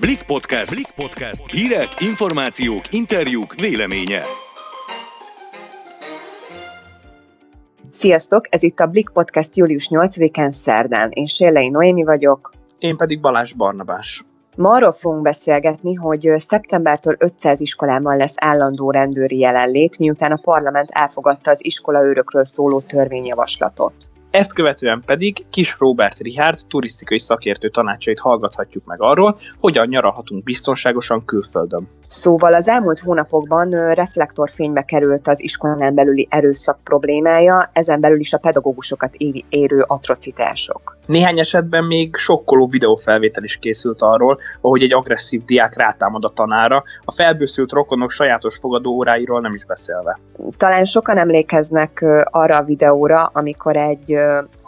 Blik Podcast. Blik Podcast. Hírek, információk, interjúk, véleménye. Sziasztok! Ez itt a Blik Podcast július 8-án szerdán. Én Sérlei Noémi vagyok. Én pedig Balázs Barnabás. Ma arról fogunk beszélgetni, hogy szeptembertől 500 iskolában lesz állandó rendőri jelenlét, miután a parlament elfogadta az iskolaőrökről szóló törvényjavaslatot. Ezt követően pedig Kis Robert Richard turisztikai szakértő tanácsait hallgathatjuk meg arról, hogyan nyaralhatunk biztonságosan külföldön. Szóval az elmúlt hónapokban reflektorfénybe került az iskolán belüli erőszak problémája, ezen belül is a pedagógusokat érő atrocitások. Néhány esetben még sokkoló videófelvétel is készült arról, ahogy egy agresszív diák rátámad a tanára, a felbőszült rokonok sajátos fogadó óráiról nem is beszélve. Talán sokan emlékeznek arra a videóra, amikor egy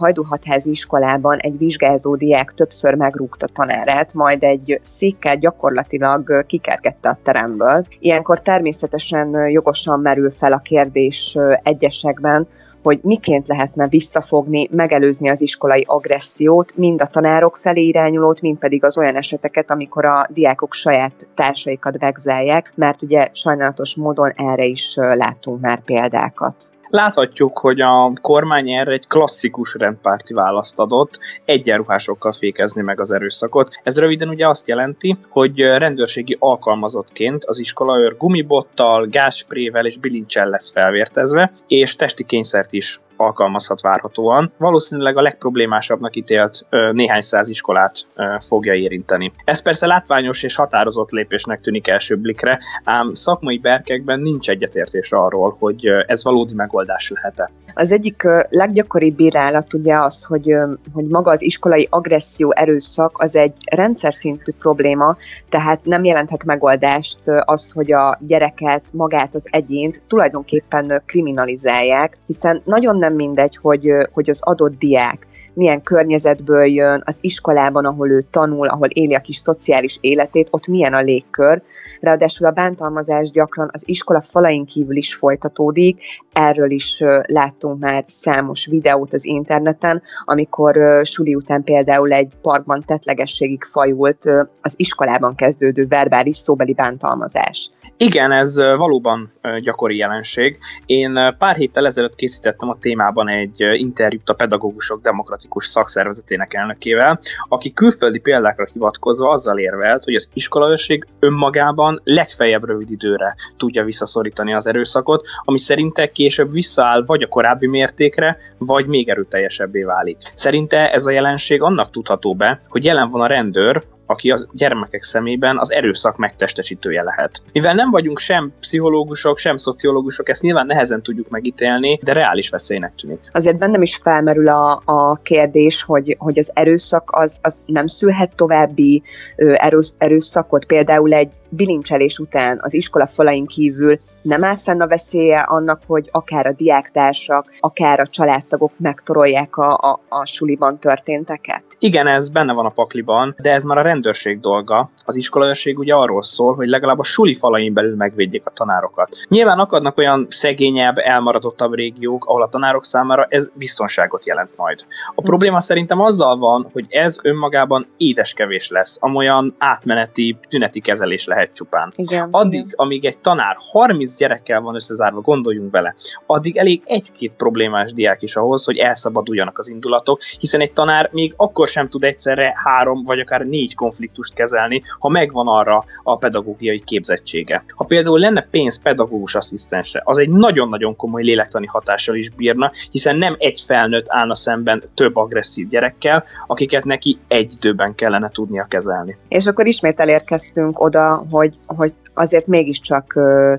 hajdúhatházi iskolában egy vizsgázó diák többször megrúgta tanárát, majd egy székkel gyakorlatilag kikergette a teremből. Ilyenkor természetesen jogosan merül fel a kérdés egyesekben, hogy miként lehetne visszafogni, megelőzni az iskolai agressziót, mind a tanárok felé irányulót, mind pedig az olyan eseteket, amikor a diákok saját társaikat vegzelják, mert ugye sajnálatos módon erre is látunk már példákat. Láthatjuk, hogy a kormány erre egy klasszikus rendpárti választ adott, egyenruhásokkal fékezni meg az erőszakot. Ez röviden ugye azt jelenti, hogy rendőrségi alkalmazottként az iskolaőr gumibottal, gázsprével és bilincsel lesz felvértezve, és testi kényszert is alkalmazhat várhatóan. Valószínűleg a legproblémásabbnak ítélt néhány száz iskolát fogja érinteni. Ez persze látványos és határozott lépésnek tűnik első blikre, ám szakmai berkekben nincs egyetértés arról, hogy ez valódi megoldás lehet-e. Az egyik leggyakoribb bírálat ugye az, hogy, hogy maga az iskolai agresszió, erőszak az egy rendszer szintű probléma, tehát nem jelenthet megoldást az, hogy a gyereket, magát az egyént tulajdonképpen kriminalizálják, hiszen nagyon nem mindegy, hogy, hogy az adott diák milyen környezetből jön, az iskolában, ahol ő tanul, ahol éli a kis szociális életét, ott milyen a légkör. Ráadásul a bántalmazás gyakran az iskola falain kívül is folytatódik, erről is láttunk már számos videót az interneten, amikor suli után például egy parkban tetlegességig fajult az iskolában kezdődő verbális szóbeli bántalmazás. Igen, ez valóban gyakori jelenség. Én pár héttel ezelőtt készítettem a témában egy interjút a Pedagógusok Demokratikus Szakszervezetének elnökével, aki külföldi példákra hivatkozva azzal érvelt, hogy az iskolaőrség önmagában legfeljebb rövid időre tudja visszaszorítani az erőszakot, ami szerinte később visszaáll vagy a korábbi mértékre, vagy még erőteljesebbé válik. Szerinte ez a jelenség annak tudható be, hogy jelen van a rendőr, aki a gyermekek szemében az erőszak megtestesítője lehet. Mivel nem vagyunk sem pszichológusok, sem szociológusok, ezt nyilván nehezen tudjuk megítélni, de reális veszélynek tűnik. Azért bennem is felmerül a, a kérdés, hogy, hogy az erőszak az, az nem szülhet további erősz, erőszakot, például egy bilincselés után az iskola falain kívül nem áll fenn a veszélye annak, hogy akár a diáktársak, akár a családtagok megtorolják a, a, a suliban történteket? Igen, ez benne van a pakliban, de ez már a rendőrség dolga. Az iskolaőrség ugye arról szól, hogy legalább a suli falain belül megvédjék a tanárokat. Nyilván akadnak olyan szegényebb, elmaradottabb régiók, ahol a tanárok számára ez biztonságot jelent majd. A probléma szerintem azzal van, hogy ez önmagában édeskevés lesz, amolyan átmeneti, tüneti kezelés lehet csupán. Igen, addig, igen. amíg egy tanár 30 gyerekkel van összezárva, gondoljunk bele, addig elég egy-két problémás diák is ahhoz, hogy elszabaduljanak az indulatok, hiszen egy tanár még akkor sem tud egyszerre három vagy akár négy konfliktust kezelni, ha megvan arra a pedagógiai képzettsége. Ha például lenne pénz pedagógus asszisztense, az egy nagyon-nagyon komoly lélektani hatással is bírna, hiszen nem egy felnőtt állna szemben több agresszív gyerekkel, akiket neki egy időben kellene tudnia kezelni. És akkor ismét elérkeztünk oda, hogy, hogy azért mégiscsak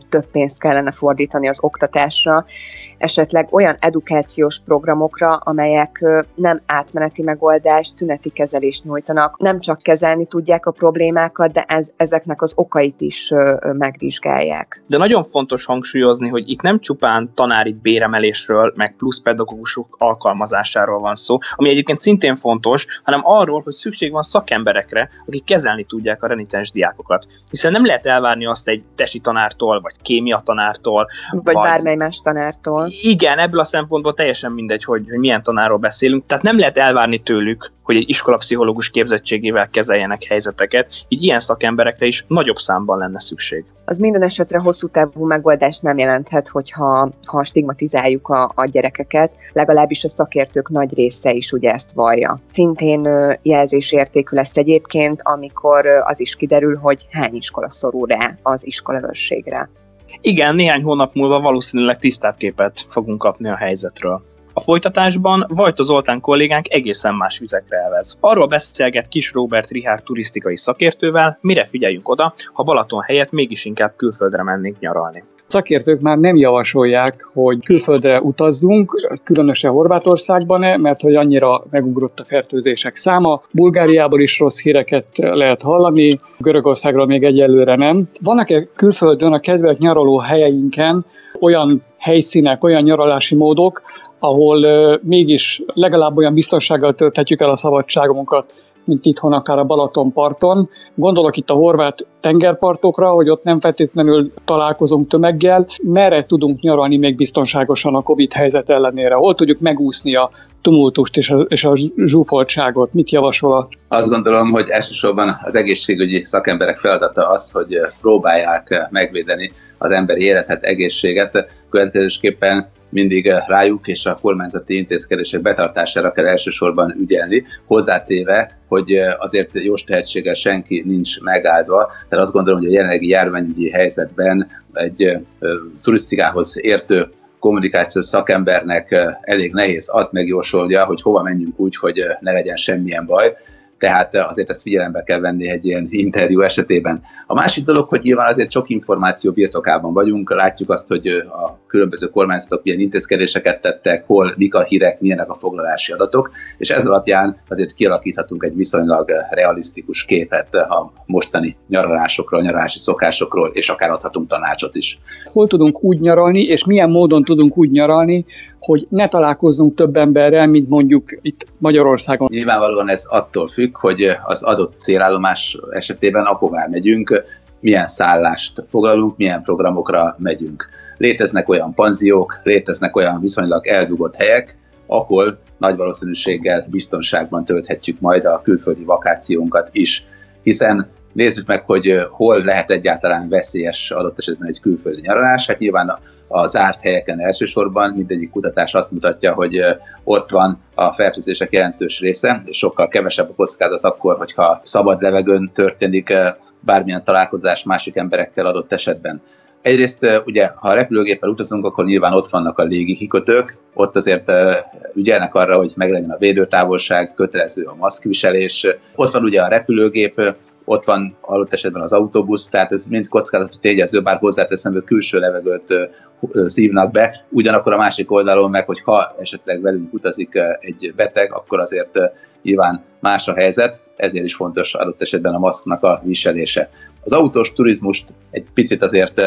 több pénzt kellene fordítani az oktatásra, esetleg olyan edukációs programokra, amelyek nem átmeneti megoldást, tüneti kezelést nyújtanak, nem csak kezelni tudják a problémákat, de ez, ezeknek az okait is megvizsgálják. De nagyon fontos hangsúlyozni, hogy itt nem csupán tanári béremelésről, meg plusz pedagógusok alkalmazásáról van szó, ami egyébként szintén fontos, hanem arról, hogy szükség van szakemberekre, akik kezelni tudják a renitens diákokat. Hiszen nem lehet elvárni azt egy tesi tanártól, vagy kémia tanártól, vagy, vagy bármely más tanártól Igen, ebből a szempontból teljesen mindegy, hogy, hogy milyen tanárról beszélünk. Tehát nem lehet elvárni tőlük, hogy egy iskolapszichológus képzettségével kezeljenek helyzeteket, így ilyen szakemberekre is nagyobb számban lenne szükség. Az minden esetre hosszú távú megoldást nem jelenthet, hogyha ha stigmatizáljuk a, a gyerekeket, legalábbis a szakértők nagy része is ugye ezt vallja. Szintén jelzésértékű lesz egyébként, amikor az is kiderül, hogy hány iskola szorul rá az iskolaőrségre. Igen, néhány hónap múlva valószínűleg tisztább képet fogunk kapni a helyzetről. A folytatásban Vajta Zoltán kollégánk egészen más vizekre elvez. Arról beszélget Kis Robert Rihár turisztikai szakértővel, mire figyeljünk oda, ha Balaton helyett mégis inkább külföldre mennénk nyaralni szakértők már nem javasolják, hogy külföldre utazzunk, különösen Horvátországban, mert hogy annyira megugrott a fertőzések száma. Bulgáriából is rossz híreket lehet hallani, Görögországról még egyelőre nem. Vannak-e külföldön a kedvelt nyaraló helyeinken olyan helyszínek, olyan nyaralási módok, ahol mégis legalább olyan biztonsággal tölthetjük el a szabadságunkat, mint itthon akár a Balatonparton. Gondolok itt a horvát tengerpartokra, hogy ott nem feltétlenül találkozunk tömeggel. Merre tudunk nyaralni még biztonságosan a Covid helyzet ellenére? Hol tudjuk megúszni a tumultust és a, és a zsúfoltságot? Mit javasol? Azt gondolom, hogy elsősorban az egészségügyi szakemberek feladata az, hogy próbálják megvédeni az emberi életet, egészséget. Következésképpen mindig eh, rájuk és a kormányzati intézkedések betartására kell elsősorban ügyelni, hozzátéve, hogy eh, azért jó tehetséggel senki nincs megáldva, tehát azt gondolom, hogy a jelenlegi járványügyi helyzetben egy eh, turisztikához értő kommunikációs szakembernek elég nehéz azt megjósolja, hogy hova menjünk úgy, hogy ne legyen semmilyen baj tehát eh, azért ezt figyelembe kell venni egy ilyen interjú esetében. A másik dolog, hogy nyilván azért sok információ birtokában vagyunk, látjuk azt, hogy eh, a különböző kormányzatok milyen intézkedéseket tettek, hol, mik a hírek, milyenek a foglalási adatok, és ez alapján azért kialakíthatunk egy viszonylag eh, realisztikus képet a mostani nyaralásokról, nyaralási szokásokról, és akár adhatunk tanácsot is. Hol tudunk úgy nyaralni, és milyen módon tudunk úgy nyaralni, hogy ne találkozzunk több emberrel, mint mondjuk itt Magyarországon. Nyilvánvalóan ez attól függ, hogy az adott célállomás esetében ahová megyünk, milyen szállást foglalunk, milyen programokra megyünk. Léteznek olyan panziók, léteznek olyan viszonylag eldugott helyek, ahol nagy valószínűséggel biztonságban tölthetjük majd a külföldi vakációnkat is, hiszen nézzük meg, hogy hol lehet egyáltalán veszélyes adott esetben egy külföldi nyaralás. Hát nyilván a zárt helyeken elsősorban. Mindegyik kutatás azt mutatja, hogy ott van a fertőzések jelentős része, és sokkal kevesebb a kockázat akkor, hogyha szabad levegőn történik bármilyen találkozás másik emberekkel adott esetben. Egyrészt ugye, ha a repülőgéppel utazunk, akkor nyilván ott vannak a légi kikötők, ott azért ügyelnek arra, hogy meglegyen a védőtávolság, kötelező a maszkviselés. Ott van ugye a repülőgép, ott van adott esetben az autóbusz, tehát ez mind kockázatot tényező, bár hozzáteszem, hogy külső levegőt szívnak be, ugyanakkor a másik oldalon meg, hogy ha esetleg velünk utazik egy beteg, akkor azért nyilván más a helyzet, ezért is fontos adott esetben a maszknak a viselése. Az autós turizmust egy picit azért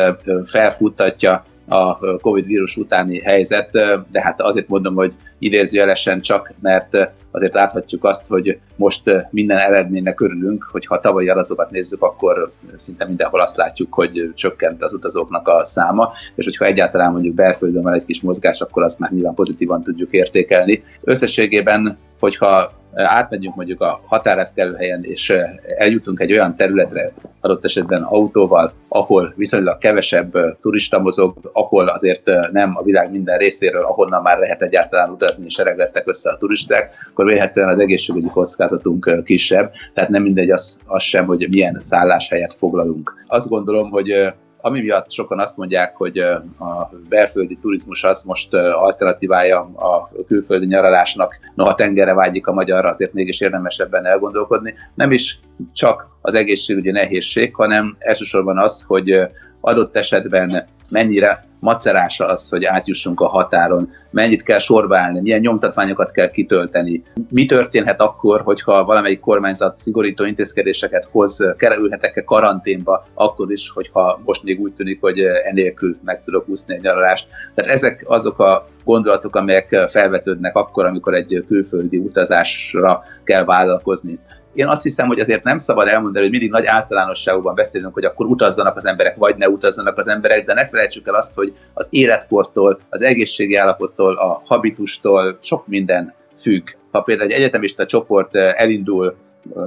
felfuttatja a Covid vírus utáni helyzet, de hát azért mondom, hogy idézőjelesen csak, mert azért láthatjuk azt, hogy most minden eredménynek örülünk, hogy ha tavalyi adatokat nézzük, akkor szinte mindenhol azt látjuk, hogy csökkent az utazóknak a száma, és hogyha egyáltalán mondjuk belföldön van egy kis mozgás, akkor azt már nyilván pozitívan tudjuk értékelni. Összességében, hogyha átmegyünk mondjuk a határátkelőhelyen, és eljutunk egy olyan területre, adott esetben autóval, ahol viszonylag kevesebb turista mozog, ahol azért nem a világ minden részéről, ahonnan már lehet egyáltalán utazni, és ereglettek össze a turisták, akkor vélhetően az egészségügyi kockázatunk kisebb, tehát nem mindegy az, az sem, hogy milyen szálláshelyet foglalunk. Azt gondolom, hogy ami miatt sokan azt mondják, hogy a belföldi turizmus az most alternatívája a külföldi nyaralásnak, noha tengerre vágyik a magyar, azért mégis érdemes ebben elgondolkodni. Nem is csak az egészségügyi nehézség, hanem elsősorban az, hogy adott esetben mennyire macerása az, hogy átjussunk a határon, mennyit kell sorba állni, milyen nyomtatványokat kell kitölteni. Mi történhet akkor, hogyha valamelyik kormányzat szigorító intézkedéseket hoz, kerülhetek-e karanténba, akkor is, hogyha most még úgy tűnik, hogy enélkül meg tudok úszni egy nyaralást. Tehát ezek azok a gondolatok, amelyek felvetődnek akkor, amikor egy külföldi utazásra kell vállalkozni. Én azt hiszem, hogy azért nem szabad elmondani, hogy mindig nagy általánosságokban beszélünk, hogy akkor utazzanak az emberek, vagy ne utazzanak az emberek, de ne felejtsük el azt, hogy az életkortól, az egészségi állapottól, a habitustól sok minden függ. Ha például egy egyetemista csoport elindul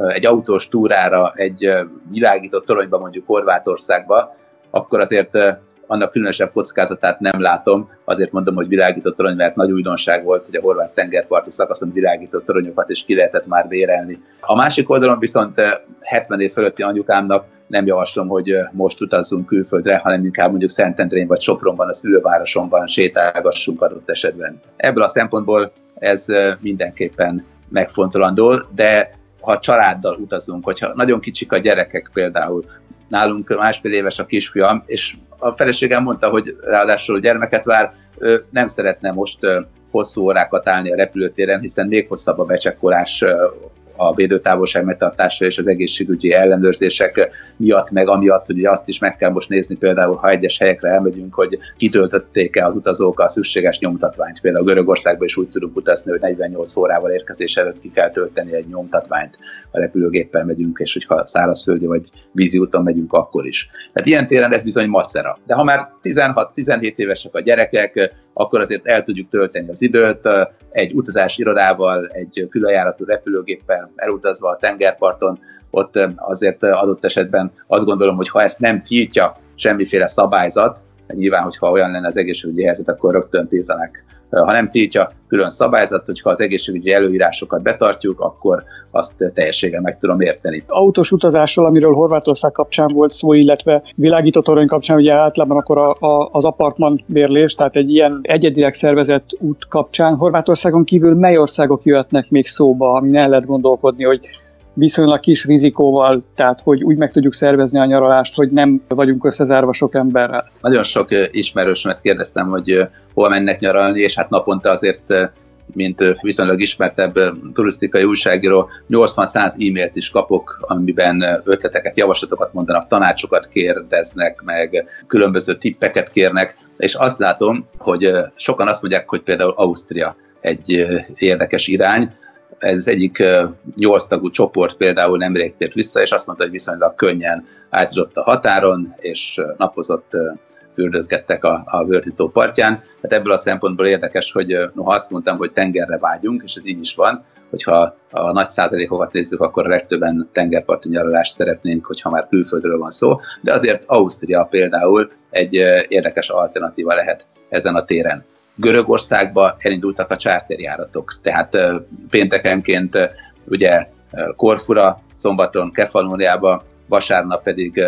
egy autós túrára egy világított toronyba, mondjuk Horvátországba, akkor azért annak különösebb kockázatát nem látom, azért mondom, hogy világított torony, mert nagy újdonság volt, hogy a horvát tengerparti szakaszon világított toronyokat is ki lehetett már vérelni. A másik oldalon viszont 70 év fölötti anyukámnak nem javaslom, hogy most utazzunk külföldre, hanem inkább mondjuk Szentendrén vagy Sopronban, a szülővárosomban sétálgassunk adott esetben. Ebből a szempontból ez mindenképpen megfontolandó, de ha családdal utazunk, hogyha nagyon kicsik a gyerekek például, nálunk másfél éves a kisfiam, és a feleségem mondta, hogy ráadásul gyermeket vár, nem szeretne most hosszú órákat állni a repülőtéren, hiszen még hosszabb a becsekkolás a védőtávolság megtartása és az egészségügyi ellenőrzések miatt, meg amiatt, hogy azt is meg kell most nézni például, ha egyes helyekre elmegyünk, hogy kitöltötték-e az utazók a szükséges nyomtatványt. Például Görögországban is úgy tudunk utazni, hogy 48 órával érkezés előtt ki kell tölteni egy nyomtatványt, a repülőgéppel megyünk, és hogyha szárazföldi vagy vízi úton megyünk, akkor is. Tehát ilyen téren ez bizony macera. De ha már 16-17 évesek a gyerekek, akkor azért el tudjuk tölteni az időt, egy utazási irodával, egy különjáratú repülőgéppel elutazva a tengerparton, ott azért adott esetben azt gondolom, hogy ha ezt nem tiltja semmiféle szabályzat, nyilván, hogyha olyan lenne az egészségügyi helyzet, akkor rögtön tiltanak ha nem tiltja külön szabályzat, hogyha az egészségügyi előírásokat betartjuk, akkor azt teljességgel meg tudom érteni. Autós utazásról, amiről Horvátország kapcsán volt szó, illetve világító torony kapcsán, ugye általában akkor a, a, az apartman bérlés, tehát egy ilyen egyedileg szervezett út kapcsán Horvátországon kívül mely országok jöhetnek még szóba, ami el lehet gondolkodni, hogy viszonylag kis rizikóval, tehát hogy úgy meg tudjuk szervezni a nyaralást, hogy nem vagyunk összezárva sok emberrel. Nagyon sok ismerősömet kérdeztem, hogy hol mennek nyaralni, és hát naponta azért mint viszonylag ismertebb turisztikai újságíró, 80-100 e-mailt is kapok, amiben ötleteket, javaslatokat mondanak, tanácsokat kérdeznek, meg különböző tippeket kérnek, és azt látom, hogy sokan azt mondják, hogy például Ausztria egy érdekes irány, ez egyik nyolc tagú csoport például nemrég tért vissza, és azt mondta, hogy viszonylag könnyen átjutott a határon, és napozott fürdözgettek a, a Vörtító partján. Hát ebből a szempontból érdekes, hogy noha azt mondtam, hogy tengerre vágyunk, és ez így is van, hogyha a nagy százalékokat nézzük, akkor a legtöbben tengerparti nyaralást szeretnénk, hogyha már külföldről van szó, de azért Ausztria például egy érdekes alternatíva lehet ezen a téren. Görögországba elindultak a charterjáratok, tehát péntekenként ugye Korfura, szombaton Kefalóniába, vasárnap pedig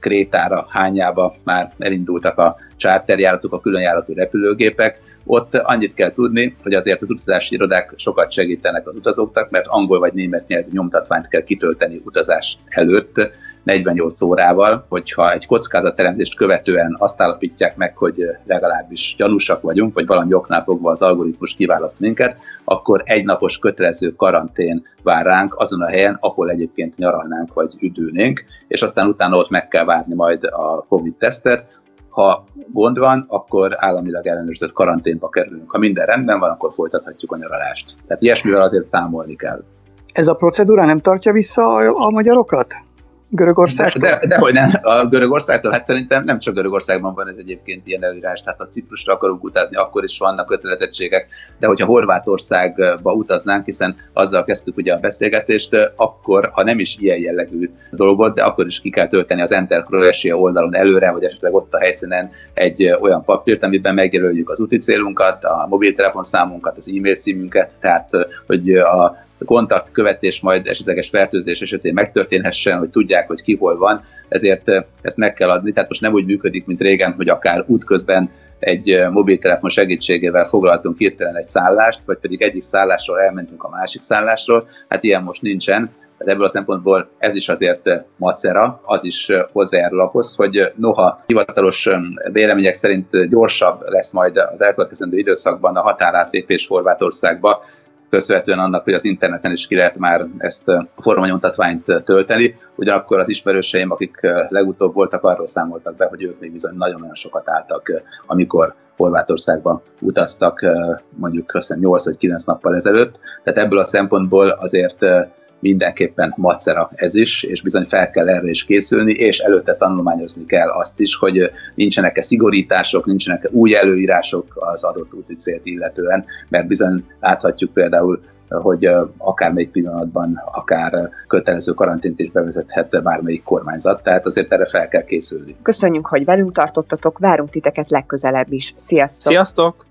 Krétára, Hányába már elindultak a charterjáratok, a különjáratú repülőgépek. Ott annyit kell tudni, hogy azért az utazási irodák sokat segítenek az utazóknak, mert angol vagy német nyelvű nyomtatványt kell kitölteni utazás előtt, 48 órával, hogyha egy kockázatteremzést követően azt állapítják meg, hogy legalábbis gyanúsak vagyunk, vagy valami oknál fogva az algoritmus kiválaszt minket, akkor egy napos kötelező karantén vár ránk azon a helyen, ahol egyébként nyaralnánk vagy üdülnénk, és aztán utána ott meg kell várni majd a COVID-tesztet, ha gond van, akkor államilag ellenőrzött karanténba kerülünk. Ha minden rendben van, akkor folytathatjuk a nyaralást. Tehát ilyesmivel azért számolni kell. Ez a procedúra nem tartja vissza a, a magyarokat? Görögország? De, de, dehogy nem, a Görögországtól, hát szerintem nem csak Görögországban van ez egyébként ilyen előírás, tehát ha Ciprusra akarunk utazni, akkor is vannak kötelezettségek, de hogyha Horvátországba utaznánk, hiszen azzal kezdtük ugye a beszélgetést, akkor, ha nem is ilyen jellegű dolgot, de akkor is ki kell tölteni az Enter Croatia oldalon előre, vagy esetleg ott a helyszínen egy olyan papírt, amiben megjelöljük az úti célunkat, a mobiltelefonszámunkat, az e-mail címünket, tehát hogy a kontaktkövetés majd esetleges fertőzés esetén megtörténhessen, hogy tudják, hogy ki hol van, ezért ezt meg kell adni. Tehát most nem úgy működik, mint régen, hogy akár útközben egy mobiltelefon segítségével foglaltunk hirtelen egy szállást, vagy pedig egyik szállásról elmentünk a másik szállásról. Hát ilyen most nincsen. Tehát ebből a szempontból ez is azért macera, az is hozzájárul ahhoz, hogy noha hivatalos vélemények szerint gyorsabb lesz majd az elkövetkezendő időszakban a határátlépés Horvátországba, köszönhetően annak, hogy az interneten is ki lehet már ezt a formanyomtatványt tölteni. Ugyanakkor az ismerőseim, akik legutóbb voltak, arról számoltak be, hogy ők még bizony nagyon-nagyon sokat álltak, amikor Horvátországban utaztak mondjuk köszönöm 8 vagy 9 nappal ezelőtt. Tehát ebből a szempontból azért mindenképpen macera ez is, és bizony fel kell erre is készülni, és előtte tanulmányozni kell azt is, hogy nincsenek-e szigorítások, nincsenek-e új előírások az adott úti célt illetően, mert bizony láthatjuk például hogy akármelyik pillanatban akár kötelező karantént is bevezethet bármelyik kormányzat, tehát azért erre fel kell készülni. Köszönjük, hogy velünk tartottatok, várunk titeket legközelebb is. Sziasztok! Sziasztok!